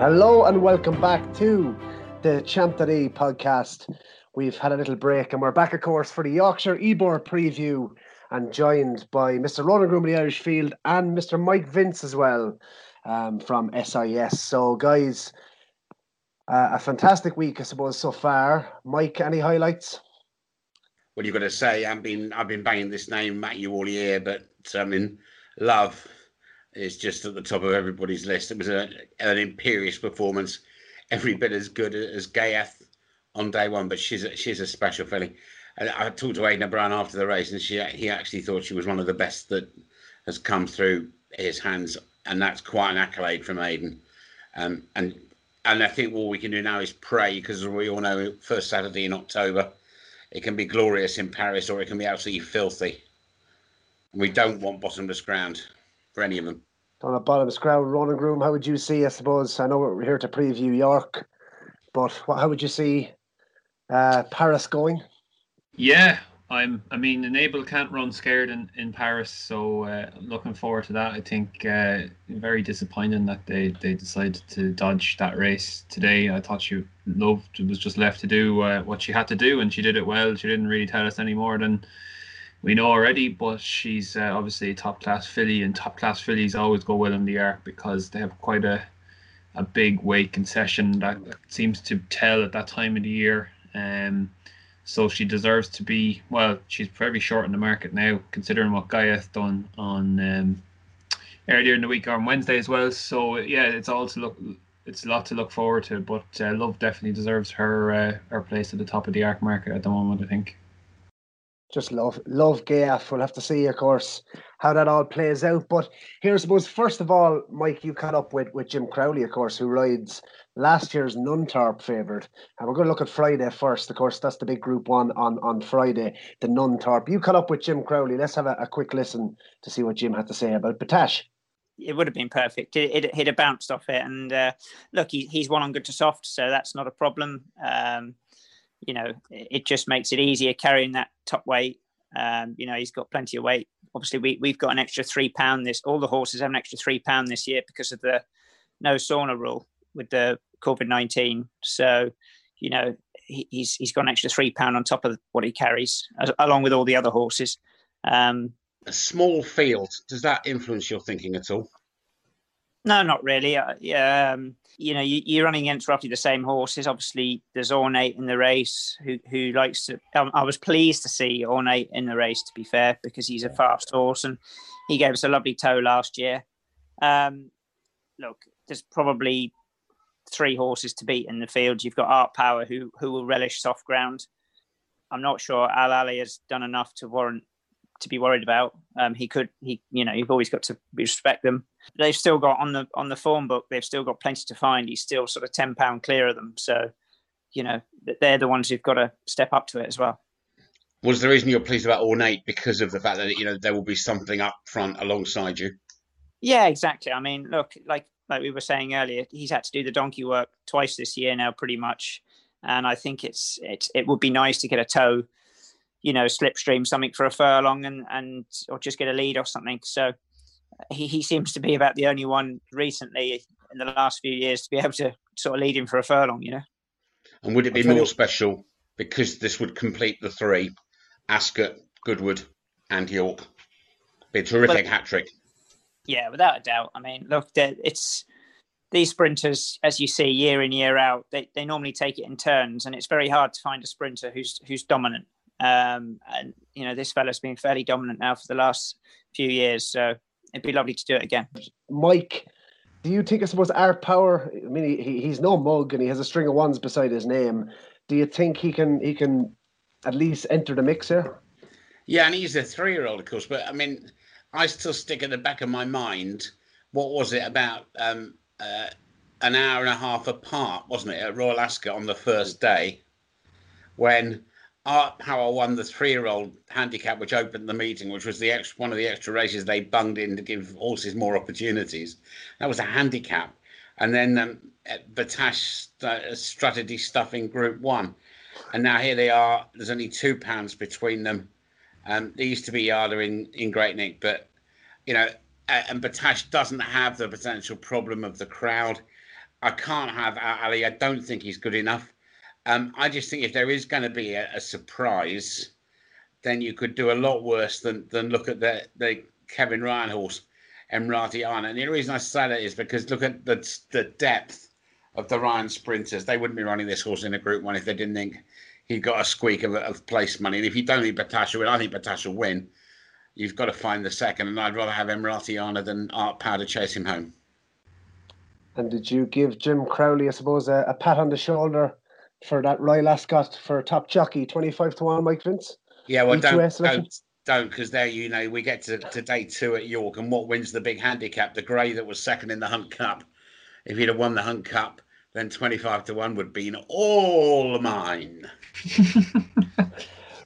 Hello and welcome back to the Champ podcast. We've had a little break and we're back, of course, for the Yorkshire Ebor preview and joined by Mr. Ronan Groom of the Irish Field and Mr. Mike Vince as well um, from SIS. So, guys, uh, a fantastic week, I suppose, so far. Mike, any highlights? Well, you've got to say, I've been I've been banging this name Matthew all year, but I mean, love is just at the top of everybody's list. It was a, an imperious performance, every bit as good as Ghaiyyath on day one, but she's a, she's a special filly. I talked to Aidan O'Brien after the race, and she he actually thought she was one of the best that has come through his hands, and that's quite an accolade from Aidan. Um, and and I think all we can do now is pray because we all know first Saturday in October, it can be glorious in Paris or it can be absolutely filthy. We don't want bottomless ground for any of them. On a bottomless ground, Ronan Groom, how would you see? I suppose I know we're here to preview York, but how would you see uh, Paris going? Yeah, I'm. I mean, Enable can't run scared in, in Paris, so uh, looking forward to that. I think uh, very disappointing that they, they decided to dodge that race today. I thought she loved was just left to do uh, what she had to do, and she did it well. She didn't really tell us any more than we know already. But she's uh, obviously a top class filly, and top class fillies always go well in the arc because they have quite a a big weight concession that, seems to tell at that time of the year. Um, so she deserves to be well. She's very short in the market now, considering what Ghaiyyath done on um, earlier in the week on Wednesday as well. So yeah, it's all to look. It's a lot to look forward to, but uh, Love definitely deserves her uh, her place at the top of the arc market at the moment. I think just love love Ghaiyyath. We'll have to see, of course, how that all plays out. But here, I suppose, first of all, Mike, you caught up with, with Jim Crowley, of course, who rides last year's Nunthorpe favourite. And we're going to look at Friday first. Of course, that's the big group one on, on Friday, the Nunthorpe. You caught up with Jim Crowley. Let's have a, a quick listen to see what Jim had to say about Battaash. It would have been perfect. It, it, he'd have bounced off it. And uh, look, he, he's one on good to soft, so that's not a problem. Um, you know, it just makes it easier carrying that top weight. Um, you know, he's got plenty of weight. Obviously, we, we've got an extra three pound this. All the horses have an extra three pound this year because of the no sauna rule with the COVID nineteen. So, you know, he, he's he's got an extra three pound on top of what he carries, as, along with all the other horses. Um, a small field does that influence your thinking at all? No, not really. Uh, yeah, um, you know, you, are running against roughly the same horses. Obviously, there's Ornate in the race who who likes to. Um, I was pleased to see Ornate in the race, to be fair, because he's a fast horse and he gave us a lovely toe last year. Um, look, there's probably three horses to beat in the field. You've got Art Power, who who will relish soft ground. I'm not sure A'Ali has done enough to warrant to be worried about. Um, he could, he, you know, you've always got to respect them. They've still got on the on the form book. They've still got plenty to find. He's still sort of ten pound clear of them. So, you know, they're the ones who've got to step up to it as well. Was the reason you're pleased about Ornate because of the fact that you know there will be something up front alongside you? Yeah, exactly. I mean, look, like like we were saying earlier, he's had to do the donkey work twice this year now, pretty much. And I think it's it's it would be nice to get a toe you know, slipstream something for a furlong and, and or just get a lead or something. So he, he seems to be about the only one recently in the last few years to be able to sort of lead him for a furlong, you know. And would it be more special because this would complete the three Ascot, Goodwood, and York? Be a terrific hat trick. Yeah, without a doubt. I mean, look, it's these sprinters, as you see year in year out, they, they normally take it in turns, and it's very hard to find a sprinter who's who's dominant. Um, and you know, this fella's been fairly dominant now for the last few years, so it'd be lovely to do it again. Mike, do you think, I suppose, Art Power? I mean, he, he's no mug, and he has a string of ones beside his name. Do you think he can he can at least enter the mix here? Yeah, and he's a three-year-old, of course. But I mean, I still stick in the back of my mind. What was it about um, uh, an hour and a half apart, wasn't it, at Royal Ascot on the first day, when Art I won the three-year-old handicap, which opened the meeting, which was the extra, one of the extra races they bunged in to give horses more opportunities. That was a handicap, and then um, Battaash uh, strategy stuff in Group One, and now here they are. There's only two pounds between them. Um, there used to be Yada in in Great Nick, but you know, and Battaash doesn't have the potential problem of the crowd. I can't have Ali. I don't think he's good enough. Um, I just think if there is going to be a, a, surprise, then you could do a lot worse than than look at the the Kevin Ryan horse, Emaraaty Ana. And the reason I say that is because look at the the depth of the Ryan sprinters. They wouldn't be running this horse in a Group One if they didn't think he got a squeak of, of place money. And if you don't think Battaash will win, I think Battaash will win. You've got to find the second, and I'd rather have Emaraaty Ana than Art Power to chase him home. And did you give Jim Crowley, I suppose, a, a pat on the shoulder for that Royal Ascot for top jockey, 25 to 1, Mike Vince? Yeah, well, don't, don't, don't, because there, you know, we get to, to day two at York, and what wins the big handicap? The grey that was second in the Hunt Cup. If he'd have won the Hunt Cup, then 25 to 1 would have been all mine.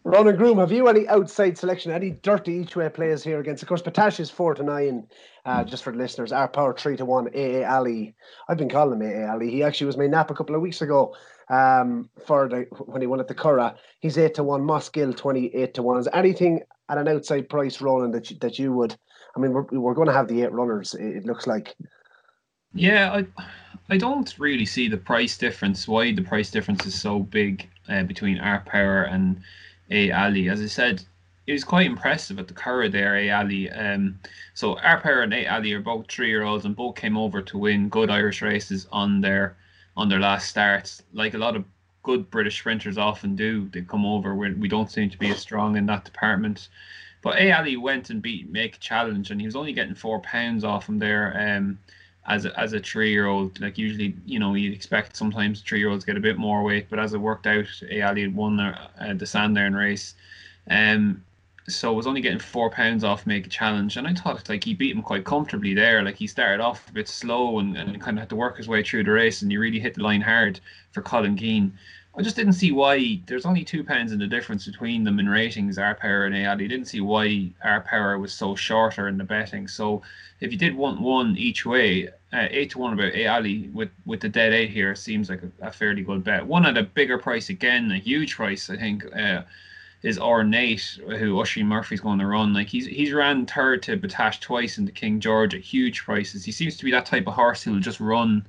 Ronan Groom, have you any outside selection, any dirty each way players here against? Of course, Battaash is four to nine. Uh, just for the listeners, Art Power three to one. A'Ali, I've been calling him A'Ali. He actually was my nap a couple of weeks ago. Um, for the when he won at the Curragh, he's eight to one. Moss Gill twenty eight to one. Is anything at an outside price, Ronan, that you, that you would? I mean, we're, we're going to have the eight runners. It, it looks like. Yeah, I I don't really see the price difference. Why the price difference is so big uh, between Art Power and A'Ali? As I said, it was quite impressive at the Curragh there, A'Ali. Um, so Art Power and A'Ali are both three year olds and both came over to win good Irish races on their on their last starts. Like a lot of good British sprinters often do, they come over when we don't seem to be as strong in that department. But A Ali went and beat Make Challenge, and he was only getting four pounds off him there. Um, as a, as a three year old, like usually, you know, you'd expect sometimes three year olds get a bit more weight, but as it worked out, Ali had won the, uh, the Sandown race. Um, so I was only getting four pounds off make a challenge and i thought like he beat him quite comfortably there like he started off a bit slow and, and kind of had to work his way through the race and he really hit the line hard for colin keane i just didn't see why there's only two pounds in the difference between them in ratings Art Power and ai I didn't see why Art Power was so shorter in the betting so if you did want one each way uh, eight to one about Ali with with the dead eight here seems like a, a, fairly good bet. One at a bigger price again, a huge price, I think. Uh, is Ornate, who Oisin Murphy's going to run. Like he's he's ran third to Battaash twice in the King George at huge prices. He seems to be that type of horse who'll just run.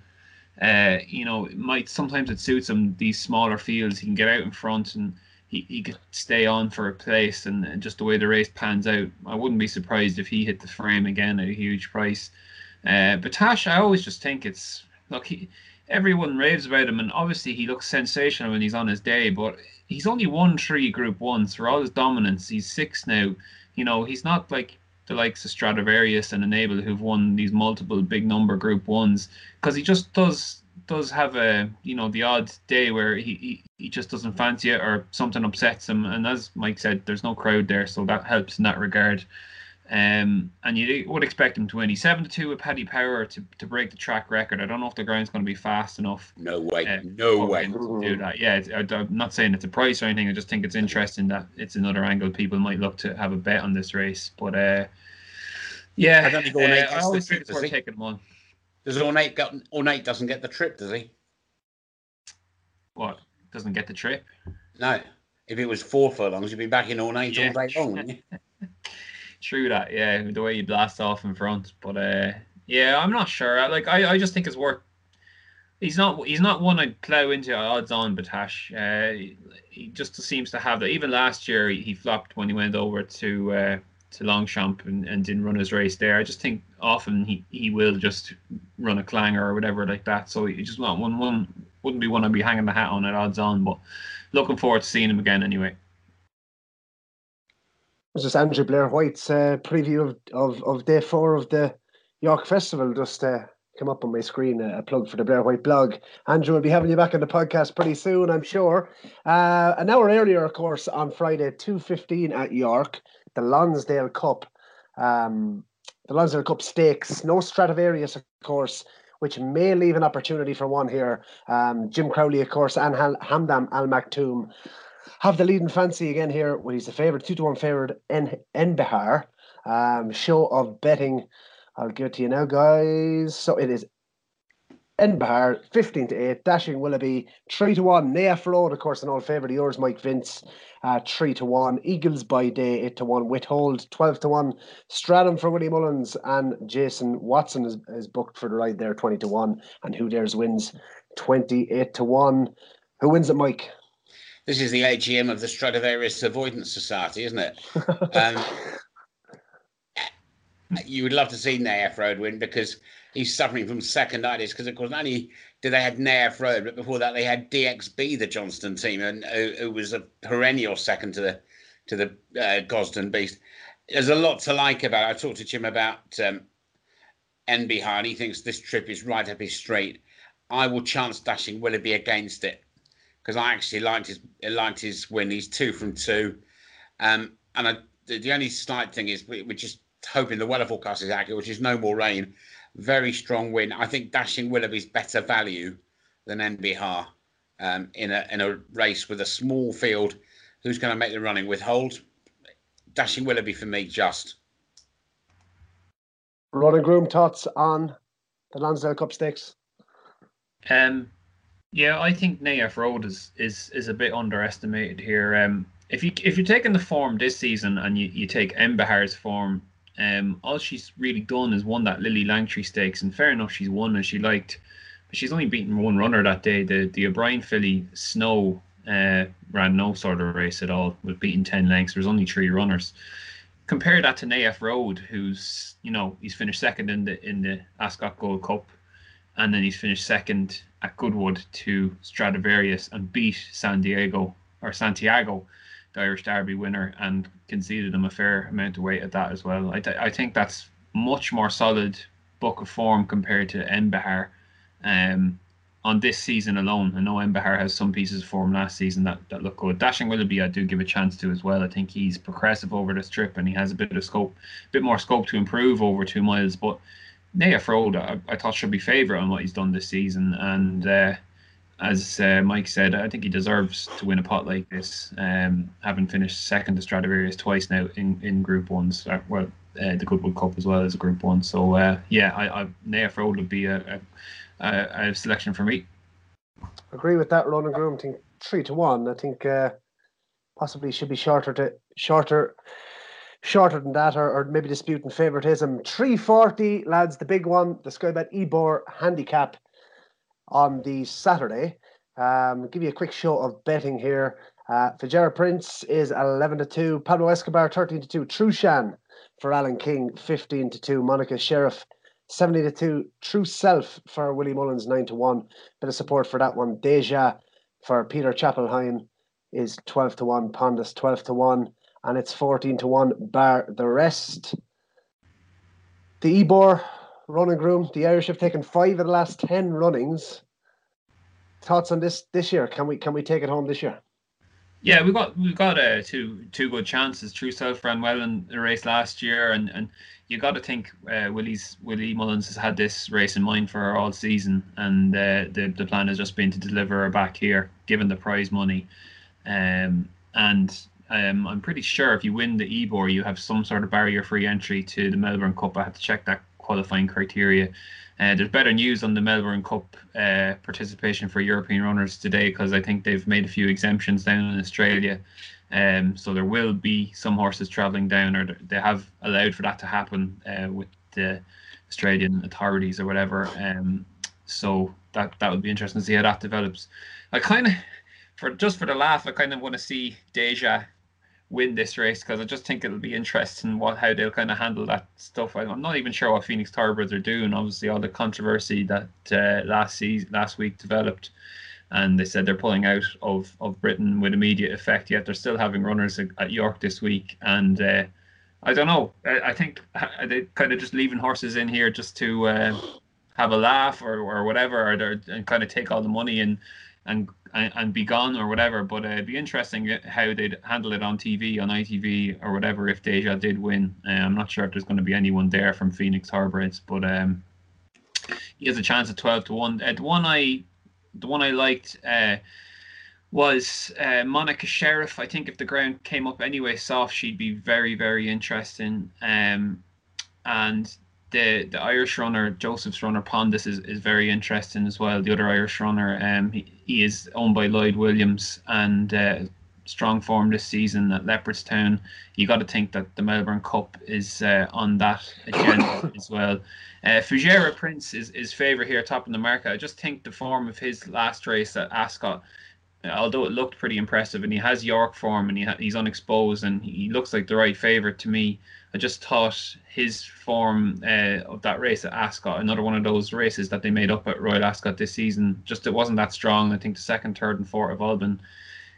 Uh, you know, it might sometimes it suits him these smaller fields. He can get out in front and he, he could stay on for a place. And, and just the way the race pans out, I wouldn't be surprised if he hit the frame again at a huge price. Uh, Tash, I always just think it's look he everyone raves about him, and obviously he looks sensational when he's on his day. But he's only won three Group Ones for all his dominance. He's six now. You know, he's not like the likes of Stradivarius and Enable who've won these multiple big number Group Ones because he just does does have a you know the odd day where he, he, he just doesn't fancy it or something upsets him. And as mike said there's no crowd there so that helps in that regard um, and you would expect him to win. He's seven to two with Paddy Power to, to break the track record. I don't know if the ground's going to be fast enough. No way. Uh, no way. To do that. Yeah, I'm not saying it's a price or anything. I just think it's interesting that it's another angle people might look to have a bet on this race. But uh, yeah, I, don't think uh, I always think it's worth taking him on. Does Ornate got Ornate doesn't get the trip, does he? What doesn't get the trip? No. If it was four furlongs, you'd be back in Ornate yeah. all day long, wouldn't you? True that, yeah, the way he blasts off in front. But uh, yeah, I'm not sure. Like I, I just think it's worth. He's not. He's not one I'd plow into odds on. Battaash. Uh, he just seems to have that. Even last year, he, he flopped when he went over to uh, to Longchamp and, and didn't run his race there. I just think often he, he will just run a clanger or whatever like that. So he just not one one wouldn't be one I'd be hanging the hat on at odds on. But looking forward to seeing him again anyway was just Andrew Blair White's uh, preview of, of, of day four of the York Festival just uh, come up on my screen, a, plug for the Blair White blog. Andrew will be having you back on the podcast pretty soon, I'm sure. Uh, an hour earlier, of course, on Friday, 2.15 at York, the Lonsdale Cup. Um, the Lonsdale Cup Stakes, no Stradivarius, of course, which may leave an opportunity for one here. Um, Jim Crowley, of course, and Hamdan Al Maktoum have the leading fancy again here when he's the favourite, two to one favourite in Enbihaar. Um, show of betting. I'll give it to you now, guys. So it is Enbihaar, 15 to 8. Dashing Willoughby, 3 to 1. Nayef Road, of course, an old favourite of yours, Mike Vince, uh, 3 to 1. Eagles by Day, 8 to 1. Withhold, 12 to 1. Stratum for Willie Mullins, and Jason Watson is, is booked for the ride there, 20 to 1. And Who Dares wins, 28 to 1. Who wins it, Mike? This is the AGM of the Stradivarius Avoidance Society, isn't it? um, you would love to see Nayef Road win because he's suffering from seconditis because of course not only did they have Nayef Road, but before that they had Dee Ex Bee, the Johnston team, and who, who was a perennial second to the to the uh, Gosden Beast. There's a lot to like about. It. I talked to Jim about um, Enbihaar, and he thinks this trip is right up his street. I will chance dashing Willoughby against it because I actually liked his liked his win. He's two from two, um, and I, the, the only slight thing is we, we're just hoping the weather forecast is accurate, which is no more rain very strong win. I think Dashing Willoughby's better value than Enbihaar um, in a in a race with a small field. Who's going to make the running? Withhold. Dashing Willoughby for me, just. Ronan Groom thoughts on the Lonsdale Cup stakes. Um, yeah, I think Nayef Road is is is a bit underestimated here. Um, if you if you're taking the form this season and you, you take Enbihaar's form um, all she's really done is won that Lillie Langtry Stakes, and fair enough, she's won as she liked, but she's only beaten one runner that day. The the O'Brien filly Snow uh, ran no sort of race at all, was beaten ten lengths. There was only three runners. Compare that to Nayef Road, who's you know he's finished second in the in the Ascot Gold Cup, and then he's finished second at Goodwood to Stradivarius and beat San Diego or Santiago the Irish Derby winner and conceded him a fair amount of weight at that as well. I, th- I think that's much more solid book of form compared to Enbihaar um, on this season alone. I know Enbihaar has some pieces of form last season that, that look good. Dashing Willoughby, I do give a chance to as well. I think he's progressive over this trip and he has a bit of scope, a bit more scope to improve over two miles. But Nayef Road, I, I thought should be favourite on what he's done this season. And uh, as uh, Mike said, I think he deserves to win a pot like this, um, having finished second to Stradivarius twice now in, in Group Ones. Well, uh, the Goodwood Cup as well as a Group One. So uh, yeah, I, I Nayef Road would be a, a, a, selection for me. Agree with that, Ronan Groom. I think three to one. I think uh, possibly should be shorter to shorter. Shorter than that, or, or maybe disputing favouritism. 340, lads, the big one, the Sky Bet Ebor handicap on the Saturday. Um, give you a quick show of betting here. Uh, Fujairah Prince is 11 to 2. Pablo Escobar 13 to 2. Trueshan for Alan King 15 to 2. Monica Sheriff 70 to 2. True Self for Willie Mullins 9 to 1. Bit of support for that one. Deja for Peter Chapple-Hyam is 12 to 1. Pondus 12 to 1. And it's 14 to 1 bar the rest. The Ebor Ronan Groom. The Irish have taken five of the last ten runnings. Thoughts on this this year? Can we can we take it home this year? Yeah, we got we got uh, two two good chances. True Self ran well in the race last year, and and you got to think uh, Willie's Willie Mullins has had this race in mind for all season, and uh, the the plan has just been to deliver her back here, given the prize money, um, and um, I'm pretty sure if you win the Ebor, you have some sort of barrier-free entry to the Melbourne Cup. I had to check that qualifying criteria. Uh, there's better news on the Melbourne Cup uh, participation for European runners today because I think they've made a few exemptions down in Australia. Um, so there will be some horses travelling down, or they have allowed for that to happen uh, with the Australian authorities or whatever. Um, so that that would be interesting to see how that develops. I kind of, for just for the laugh, I kind of want to see Deja win this race because I just think it'll be interesting what how they'll kind of handle that stuff. I'm not even sure what Phoenix Thoroughbreds are doing. Obviously, all the controversy that uh, last season, last week developed, and they said they're pulling out of of Britain with immediate effect. Yet they're still having runners at York this week, and uh, I don't know. I, I think they kind of just leaving horses in here just to uh, have a laugh or or whatever, or and kind of take all the money and and and, and be gone or whatever. But uh, it'd be interesting how they'd handle it on TV, on ITV or whatever if Deja did win. Uh, I'm not sure if there's going to be anyone there from Phoenix Thoroughbreds, but um, he has a chance at 12 to 1. Uh, the one I the one I liked uh, was uh, Monica Sheriff. I think if the ground came up anyway soft, she'd be very, very interesting. Um, and the the Irish runner Joseph's runner Pondus is, is very interesting as well. The other Irish runner, um, he, he is owned by Lloyd Williams and uh, strong form this season at Leopardstown. You got to think that the Melbourne Cup is uh, on that agenda as well. Uh, Fujairah Prince is is favourite here, top in the market. I just think the form of his last race at Ascot although it looked pretty impressive and he has York form and he ha- he's unexposed and he looks like the right favourite to me. I just thought his form uh, of that race at Ascot, another one of those races that they made up at Royal Ascot this season, just it wasn't that strong. I think the second, third, and fourth have all been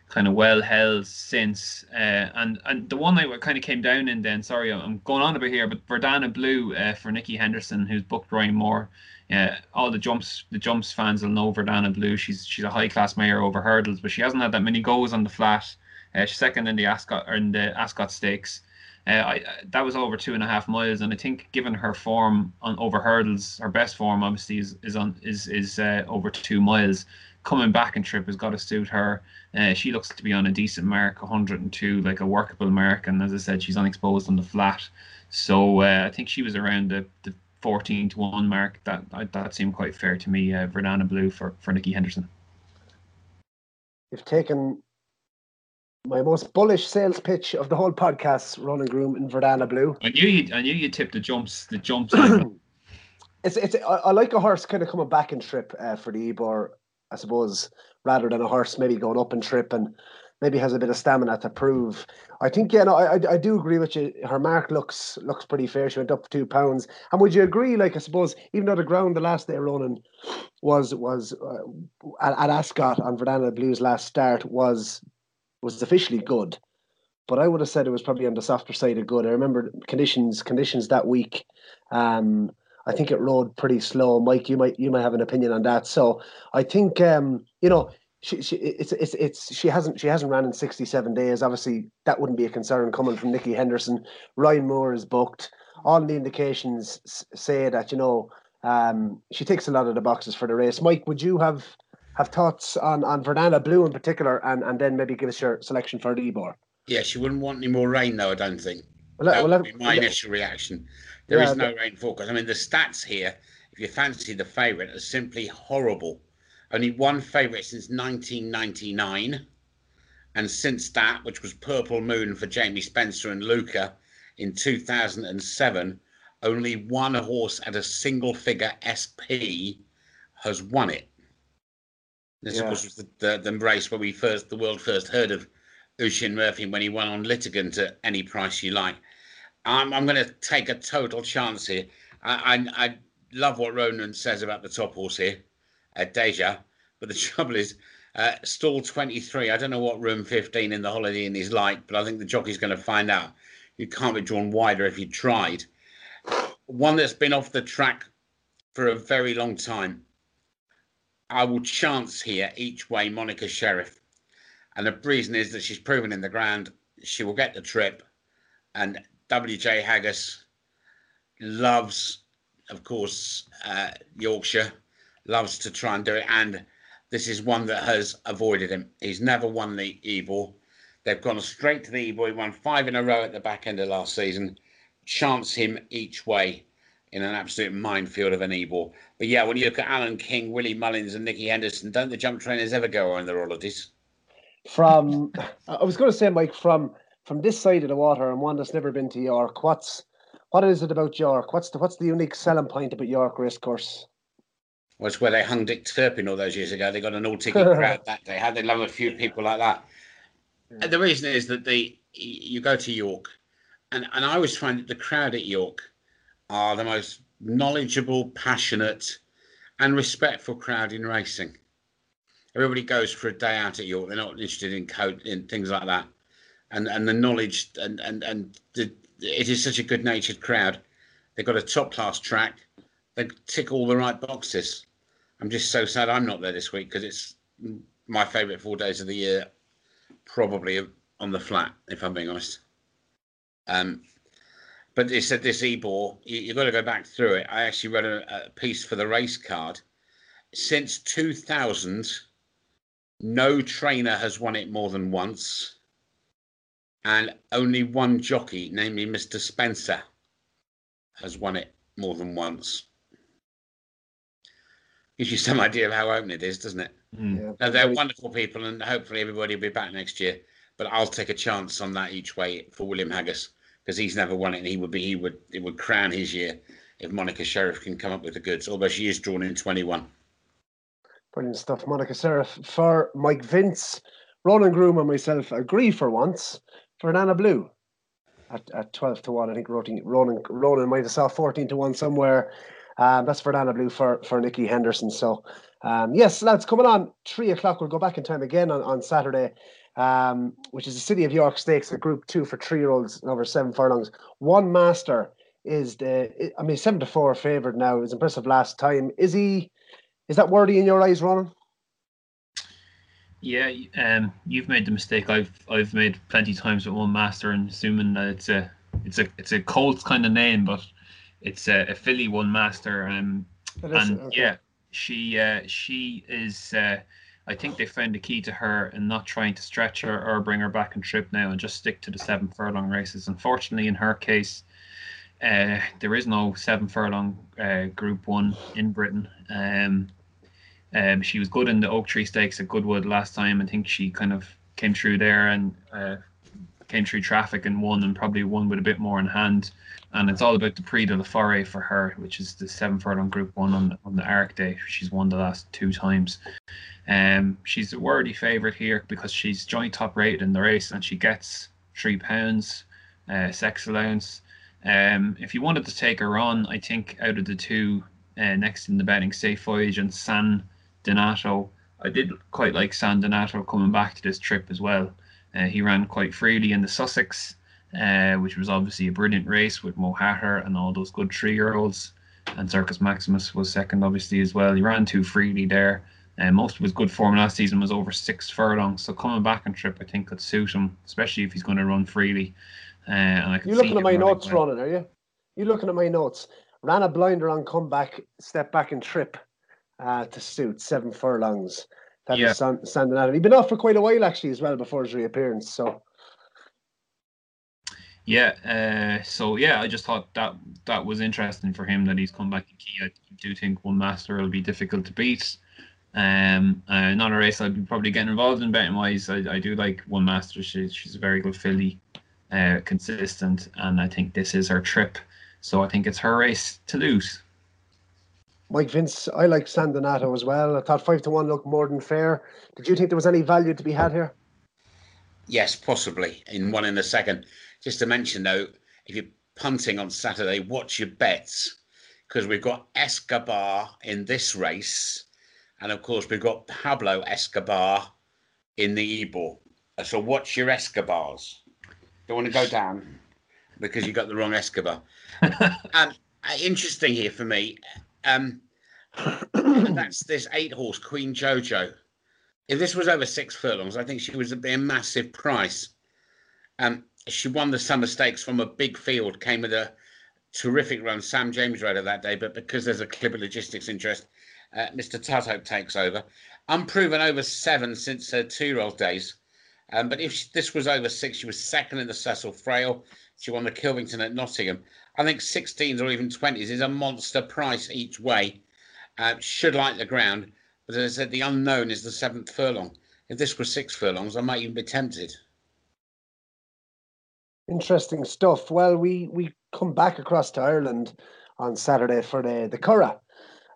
kind of well held since. Uh, and and the one that kind of came down in then, sorry, I'm going on a bit here, but Verdana Blue uh, for Nicky Henderson, who's booked Ryan Moore. Yeah, all the jumps the jumps fans will know Verdana Blue. She's she's a high class mare over hurdles, but she hasn't had that many goes on the flat. Uh, she's second in the Ascot or in the Ascot Stakes. Uh, I, that was over two and a half miles, and I think given her form on over hurdles, her best form obviously is is on is is uh, over two miles. Coming back and trip has got to suit her. Uh, she looks to be on a decent mark, 102, like a workable mark, and as I said, she's unexposed on the flat. So uh, I think she was around the, the 14 to one mark. That that seemed quite fair to me. Uh, Verdana Blue for for Nicky Henderson. You've taken my most bullish sales pitch of the whole podcast, Ronan Groom in Verdana Blue. I knew you. I knew you tipped the jumps. The jumps. it's it's. I, I, like a horse kind of coming back in trip uh, for the Ebor, I suppose, rather than a horse maybe going up in trip and maybe has a bit of stamina to prove. I think yeah, no, I I do agree with you. Her mark looks looks pretty fair. She went up two pounds. And would you agree? Like I suppose, even though the ground the last day running was was uh, at, at Ascot on Verdana Blue's last start was was officially good, but I would have said it was probably on the softer side of good. I remember conditions conditions that week. Um, I think it rode pretty slow. Mike, you might you might have an opinion on that. So I think um, you know she, she it's it's it's she hasn't she hasn't ran in 67 days obviously that wouldn't be a concern coming from Nicky Henderson Ryan Moore is booked all the indications say that you know um, she takes a lot of the boxes for the race Mike would you have have thoughts on on Verdana Blue in particular and and then maybe give us your selection for the Ebor yeah she wouldn't want any more rain though I don't think well, that well, would be my initial reaction There yeah, is no rain forecast I mean the stats here if you fancy the favourite are simply horrible only one favourite since 1999. And since that, which was Purple Moon for Jamie Spencer and Luca in 2007, only one horse at a single figure SP has won it. This, yeah. of course, was the, the, the, race where we first, the world first heard of Oisin Murphy when he won on Litigant at any price you like. I'm, I'm going to take a total chance here. I, I, I love what Ronan says about the top horse here at Deja. But the trouble is, uh, stall 23. I don't know what room 15 in the Holiday Inn is like, but I think the jockey's going to find out. You can't be drawn wider if you tried. One that's been off the track for a very long time. I will chance here each way Monica Sheriff. And the reason is that she's proven in the ground she will get the trip. And WJ Haggas loves, of course, uh, Yorkshire loves to try and do it. And this is one that has avoided him. He's never won the Ebor. They've gone straight to the Ebor. He won five in a row at the back end of last season. Chance him each way in an absolute minefield of an Ebor. But yeah, when you look at Alan King, Willie Mullins, and Nicky Henderson, don't the jump trainers ever go on their holidays? From, I was going to say, Mike, from from this side of the water, and one that's never been to York, what's what is it about York? What's the what's the unique selling point about York race course? was where they hung Dick Turpin all those years ago. They got an all ticket crowd that day. How they love a few people like that? Yeah. And the reason is that the you go to York, and and I always find that the crowd at York are the most knowledgeable, passionate, and respectful crowd in racing. Everybody goes for a day out at York. They're not interested in code in things like that, and and the knowledge and and and the, it is such a good natured crowd. They've got a top class track. They tick all the right boxes. I'm just so sad I'm not there this week because it's my favourite four days of the year, probably on the flat, if I'm being honest. Um, but they said this Ebor, you, have got to go back through it. I actually read a, a piece for the race card. Since 2000, no trainer has won it more than once, and only one jockey, namely Mr. Spencer, has won it more than once. Gives you some idea of how open it is, doesn't it? Mm. Yeah, No, they're wonderful people, and hopefully everybody will be back next year. But I'll take a chance on that each way for William Haggas because he's never won it, and he would be he would it would crown his year if Monica Sheriff can come up with the goods. Although she is drawn in twenty one. Brilliant stuff, Monica Sheriff. For Mike Vince, Ronan Groom and myself agree for once Verdana Blue at, at 12 to 1. I think Ronan, Ronan, Ronan might have saw 14 to 1 somewhere. Um, that's Verdana Blue for, for Nicky Henderson. So, um, yes, lads, coming on 3 o'clock. We'll go back in time again on, on Saturday, um, which is the City of York Stakes, a group two for three year olds and over seven furlongs. One master is the, I mean, 7 to 4 favoured now. It was impressive last time. Is he. Is that worthy in your eyes, Ronan? Yeah, um, you've made the mistake I've I've made plenty of times with one master and assuming that it's a it's a it's a Colts kind of name, but it's a, a filly one master. Um, and okay. yeah, she uh, she is. Uh, I think they found the key to her in not trying to stretch her or bring her back and trip now and just stick to the seven furlong races. Unfortunately, in her case, uh, there is no seven furlong uh, Group One in Britain. Um, um, she was good in the Oak Tree Stakes at Goodwood last time. I think she kind of came through there and uh, came through traffic and won, and probably won with a bit more in hand. And it's all about the Prix de la Forêt for her, which is the seven furlong Group One on the, on the Arc Day. She's won the last two times. Um, she's a worthy favourite here because she's joint top rated in the race, and she gets three pounds uh, sex allowance. Um, if you wanted to take her on, I think out of the two uh, next in the betting, Safe Voyage and San Donato, I did quite like San Donato coming back to this trip as well. Uh, he ran quite freely in the Sussex, uh, which was obviously a brilliant race with Mohaather and all those good three year olds. And Circus Maximus was second, obviously, as well. He ran too freely there. And most of his good form last season was over six furlongs. So coming back on trip, I think, could suit him, especially if he's going to run freely. Uh, and I could You see looking at my notes, well. Ronan, are you? You're looking at my notes? Ran a blinder on comeback, step back and trip uh, to suit seven furlongs. That Yeah. is San, San He'd been off for quite a while actually as well before his reappearance. So Yeah, uh, so yeah, I just thought that that was interesting for him that he's come back in key. I do think one master will be difficult to beat. Um, uh, not a race I'd be probably getting involved in betting wise. I, I do like one master. She, she's a very good filly, uh, consistent, and I think this is her trip. So I think it's her race to lose. Mike Vince, I like San Donato as well. I thought five to one looked more than fair. Did you think there was any value to be had here? Yes, possibly in one in a second. Just to mention though, if you're punting on Saturday, watch your bets because we've got Escobar in this race, and of course we've got Pablo Escobar in the Ebor. So watch your Escobars. Don't want to go down because you got the wrong Escobar. um, uh, interesting here for me. Um, that's this eight horse Queen Jojo. If this was over six furlongs, I think she was a, a massive price. Um, she won the summer stakes from a big field, came with a terrific run. Sam James rode her that day, but because there's a Clipper Logistics interest, uh, Mr. Tudhope takes over. Unproven over seven since her two-year-old days. Um, but if she, this was over six, she was second in the Cecil Frail. She won the Kilvington at Nottingham. I think 16s or even 20s is a monster price each way. Uh, should like the ground, but as I said, the unknown is the seventh furlong. If this was six furlongs, I might even be tempted. Interesting stuff. Well, we we come back across to Ireland on Saturday for the the Curragh.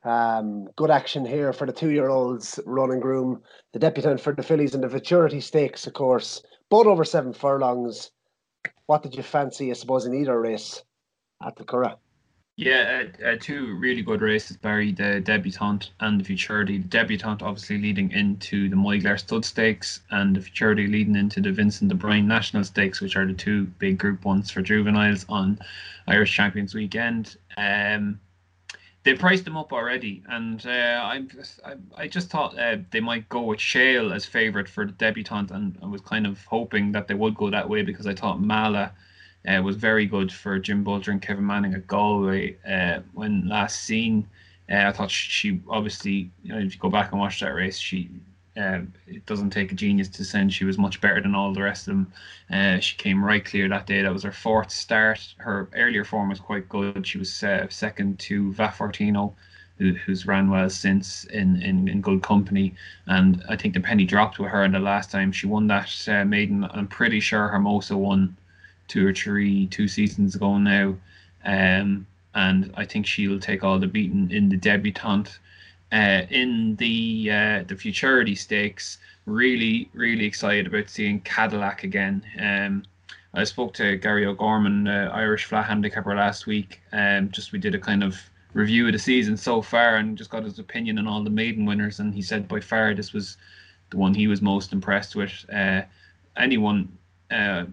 Um, good action here for the two-year-olds, Ronan Groom, the debutant for the fillies and the Futurity Stakes, of course, both over seven furlongs. What did you fancy, I suppose, in either race at the Curragh? Yeah, uh, uh, two really good races, Barry, the debutante and the futurity. The debutante obviously leading into the Moyglare Stud Stakes and the futurity leading into the Vincent O'Brien National Stakes, which are the two big group ones for juveniles on Irish Champions Weekend. Um, they priced them up already, and uh, I, I just thought uh, they might go with Shale as favourite for the debutante, and I was kind of hoping that they would go that way because I thought Mala uh, was very good for Jim Bolger and Kevin Manning at Galway uh, when last seen. Uh, I thought she, obviously, you know, if you go back and watch that race, she um, it doesn't take a genius to send she was much better than all the rest of them. Uh, she came right clear that day. That was her fourth start. Her earlier form was quite good. She was uh, second to Va Fortino, who, who's ran well since in, in, in good company. And I think the penny dropped with her in the last time she won that uh, maiden. I'm pretty sure Hermosa won two or three, two seasons ago now. Um, and I think she'll take all the beating in the debutante. Uh, in the uh, the futurity stakes, really really excited about seeing Cadillac again. Um, I spoke to Gary O'Gorman, uh, Irish flat handicapper, last week. Um, just we did a kind of review of the season so far and just got his opinion on all the maiden winners. And he said by far this was the one he was most impressed with. Uh, anyone uh,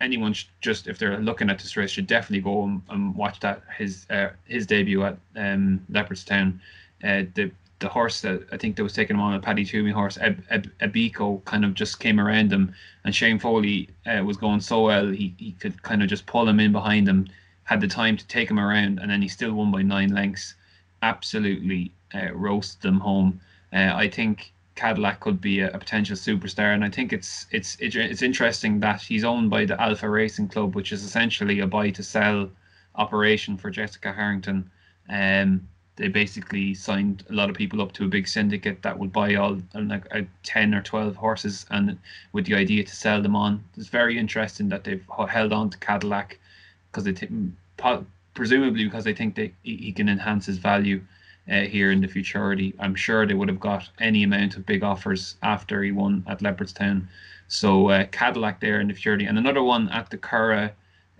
anyone should just if they're looking at this race should definitely go and, and watch that his uh, his debut at um, Leopardstown. Uh, the the horse that I think that was taking him on a Paddy Twomey horse, Eb, Ebiko, kind of just came around him, and Shane Foley uh, was going so well he he could kind of just pull him in behind him, had the time to take him around, and then he still won by nine lengths. Absolutely uh, roast them home. Uh, I think Cadillac could be a, a, potential superstar, and I think it's it's it's interesting that he's owned by the Alpha Racing Club, which is essentially a buy to sell operation for Jessica Harrington. Um, they basically signed a lot of people up to a big syndicate that would buy all like uh, 10 or 12 horses and with the idea to sell them on it's very interesting that they've held on to cadillac because they th- presumably because they think they he can enhance his value uh, here in the futurity i'm sure they would have got any amount of big offers after he won at leopardstown so uh, cadillac there in the futurity and another one at the Curragh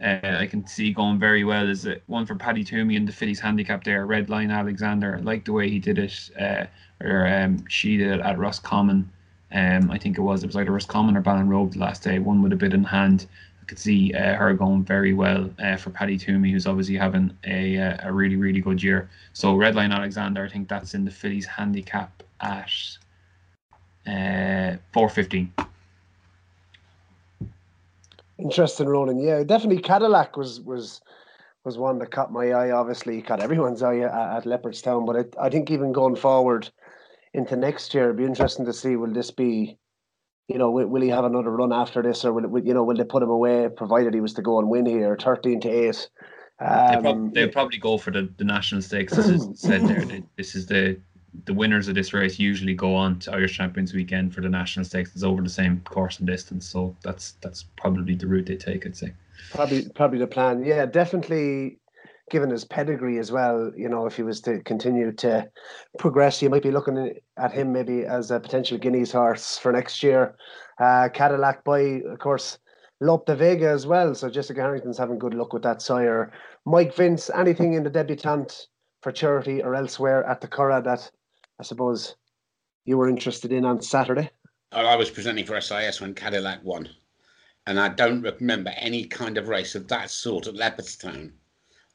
uh, I can see going very well is it one for Paddy Twomey and the Fillies handicap there, Red Line Alexander. I like the way he did it, uh, or um, she did it at Roscommon. Um, I think it was it was either Roscommon or Ballinrobe the last day. One with a bit in hand. Could see uh, her going very well uh, for Paddy Twomey, who's obviously having a uh, a really really good year. So Red Line Alexander, I think that's in the Fillies handicap at uh, four fifteen. Interesting, Ronan. Yeah, definitely Cadillac was was was one that caught my eye. Obviously, caught everyone's eye at, at Leopardstown. But I, I think even going forward into next year, it'd be interesting to see will this be, you know, will, will he have another run after this, or will, you know will they put him away provided he was to go and win here, thirteen to eight. Um, they prob- they'll probably go for the, the national stakes, as is said there. This is the the winners of this race usually go on to Irish Champions Weekend for the national stakes. It's over the same course and distance, so that's that's probably the route they take. I'd say. Probably, probably the plan. Yeah, definitely. Given his pedigree as well, you know, if he was to continue to progress, you might be looking at him maybe as a potential Guineas horse for next year. Uh, Cadillac by, of course, Lope de Vega as well. So Jessica Harrington's having good luck with that sire. Mike Vince, anything in the debutante for charity or elsewhere at the Curragh that I suppose you were interested in on Saturday. I was presenting for SIS when Cadillac won, and I don't remember any kind of race of that sort at Leopardstown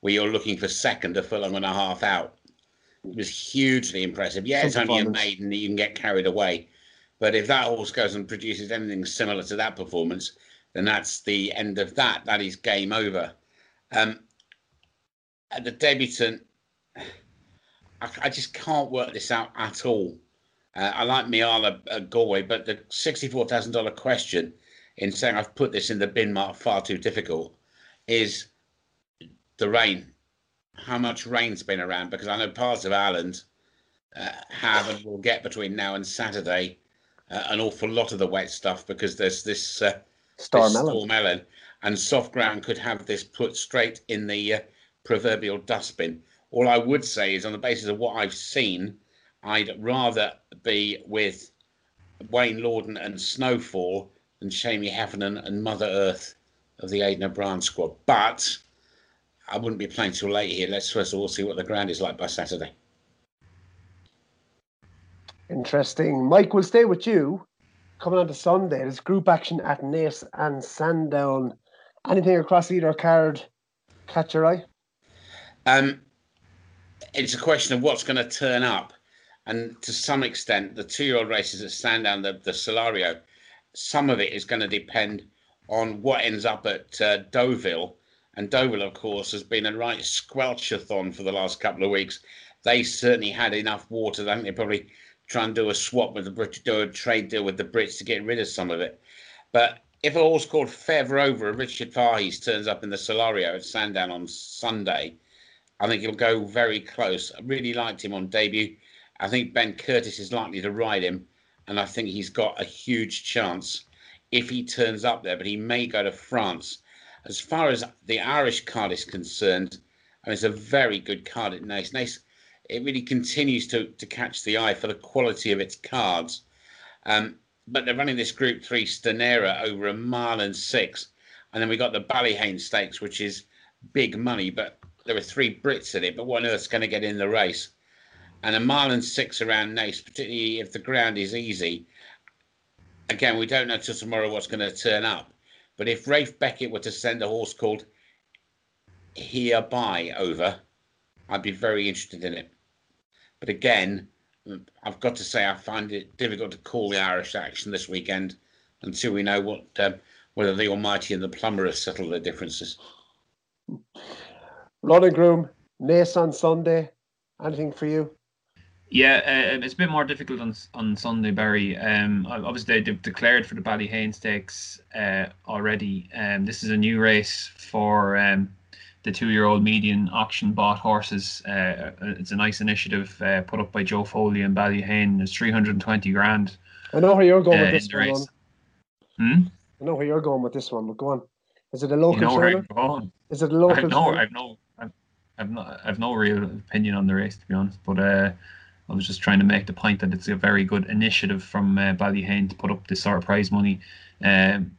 where you're looking for second a furlong and a half out. It was hugely impressive. Yeah, it's only a maiden that you can get carried away, but if that horse goes and produces anything similar to that performance, then that's the end of that. That is game over. Um, at the debutant, I, I just can't work this out at all. Uh, I like Miala uh, Galway, but the sixty-four thousand dollar question in saying I've put this in the bin mark far too difficult is the rain. How much rain's been around? Because I know parts of Ireland uh, have and will get between now and Saturday uh, an awful lot of the wet stuff because there's this uh, storm, this storm Ellen, and soft ground could have this put straight in the uh, proverbial dustbin. All I would say is, on the basis of what I've seen, I'd rather be with Wayne Lordan and Snowfall than Seamie Heffernan and Mother Earth of the Aidan O'Brien squad. But I wouldn't be playing too late here. Let's first of all see what the ground is like by Saturday. Interesting. Mike, we'll stay with you. Coming on to Sunday, there's group action at Naas and Sandown. Anything across either card catch your eye? Um, it's a question of what's going to turn up. And to some extent, the two year old races that stand down the, the Solario, some of it is going to depend on what ends up at uh, Deauville. And Deauville, of course, has been a right squelchathon for the last couple of weeks. They certainly had enough water. I think they probably try and do a swap with the British, do a trade deal with the Brits to get rid of some of it. But if a horse called Feather Over, Richard Fahey's turns up in the Solario at Sandown on Sunday, I think he'll go very close. I really liked him on debut. I think Ben Curtis is likely to ride him, and I think he's got a huge chance if he turns up there, but he may go to France. As far as the Irish card is concerned, I mean, it's a very good card at Naas. Naas, it really continues to, to catch the eye for the quality of its cards. Um, but they're running this Group 3 Stanerra over a mile and six. And then we got the Ballyhane Stakes, which is big money, but there are three Brits in it. But what on earth's going to get in the race? And a mile and six around Naas, particularly if the ground is easy. Again, we don't know till tomorrow what's going to turn up. But if Ralph Beckett were to send a horse called Hereby over, I'd be very interested in it. But again, I've got to say I find it difficult to call the Irish action this weekend until we know what um, whether the Almighty and the Plumber have settled their differences. Ronan Groom, Naas on Sunday. Anything for you? Yeah, uh, it's a bit more difficult on on Sunday, Barry. Um, obviously they've declared for the Ballyhane Stakes uh, already. Um, this is a new race for um, the two-year-old median auction bought horses. Uh, uh, it's a nice initiative uh, put up by Joe Foley and Ballyhane. There's 320 grand. I know where you're going with uh, this one. Hmm? I know where you're going with this one, but go on. Is it a local you know where I'm going. Is it a local? I've no, I've no, I've, I've no, I've no real opinion on the race to be honest. But uh, I was just trying to make the point that it's a very good initiative from uh, Ballyhane to put up this sort of prize money. Um,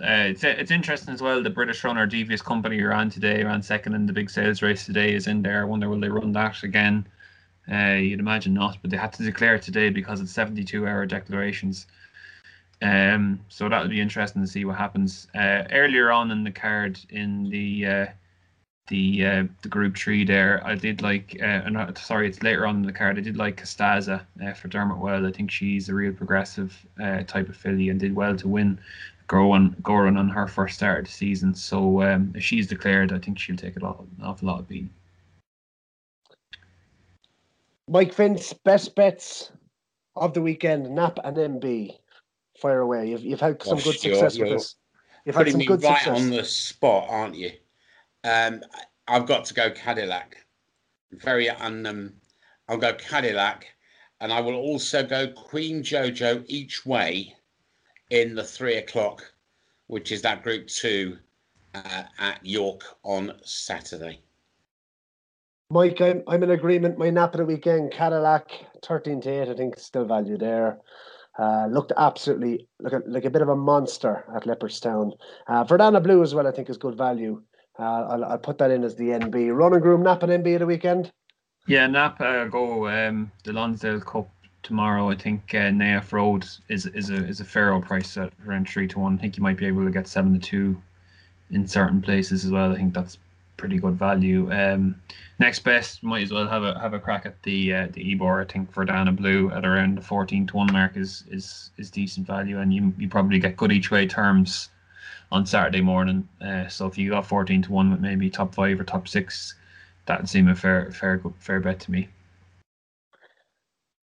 uh, it's it's interesting as well. The British runner Devious Company ran today, ran second in the big sales race today, is in there. I wonder will they run that again? Uh, you'd imagine not, but they had to declare today because it's 72 hour declarations. Um, so that'll be interesting to see what happens. Uh, earlier on in the card in the uh, the uh, the group three there. I did like, uh, sorry, it's later on in the card. I did like Castaza uh, for Dermot Weld. I think she's a real progressive uh, type of filly and did well to win Gowran Gowran on her first start of the season. So um, if she's declared, I think she'll take a lot, an awful lot of beating. Mike Vince, best bets of the weekend, Nap and NB. Fire away. You've, you've had some Gosh, good success with this. You've had some good right success. on the spot, aren't you? Um, I've got to go Cadillac. Very un. Um, I'll go Cadillac, and I will also go Queen Jojo each way in the three o'clock, which is that Group Two uh, at York on Saturday. Mike, I'm, I'm in agreement. My nap of the weekend, Cadillac, 13 to 8, I think still value there. Uh, looked absolutely like a, like a bit of a monster at Leopardstown. Uh, Verdana Blue as well, I think, is good value. Uh, I'll, I'll put that in as the NB. Ronan Groom, Nap and NB at the weekend? Yeah, Nap uh, go um, the Lonsdale Cup tomorrow. I think uh, Nayef Road is is a is a fair old price at around three to one. I think you might be able to get seven to two in certain places as well. I think that's pretty good value. Um, next best might as well have a have a crack at the uh, the Ebor. I think for Verdana Blue at around the fourteen to one mark is is is decent value, and you you probably get good each way terms on Saturday morning. Uh, so if you got 14 to 1 with maybe top five or top six, that would seem a fair, fair, fair bet to me.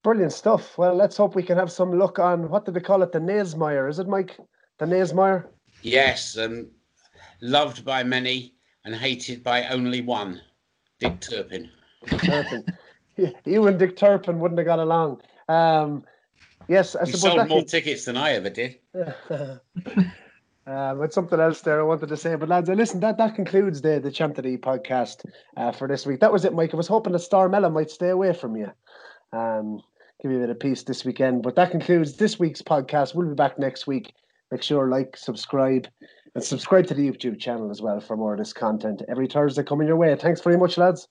Brilliant stuff. Well, let's hope we can have some luck on what did they call it? The Naesmeyer, is it, Mike? The Naesmeyer? Yes, and loved by many and hated by only one, Dick Turpin. Turpin. you and Dick Turpin wouldn't have got along. Um, yes, I you suppose sold more could... tickets than I ever did. Um, it's something else there I wanted to say. But lads, listen, that, that concludes the the Championship podcast uh, for this week. That was it, Mike. I was hoping that Star Starmella might stay away from you. Um, give you a bit of peace this weekend. But that concludes this week's podcast. We'll be back next week. Make sure like, subscribe, and subscribe to the YouTube channel as well for more of this content every Thursday coming your way. Thanks very much, lads.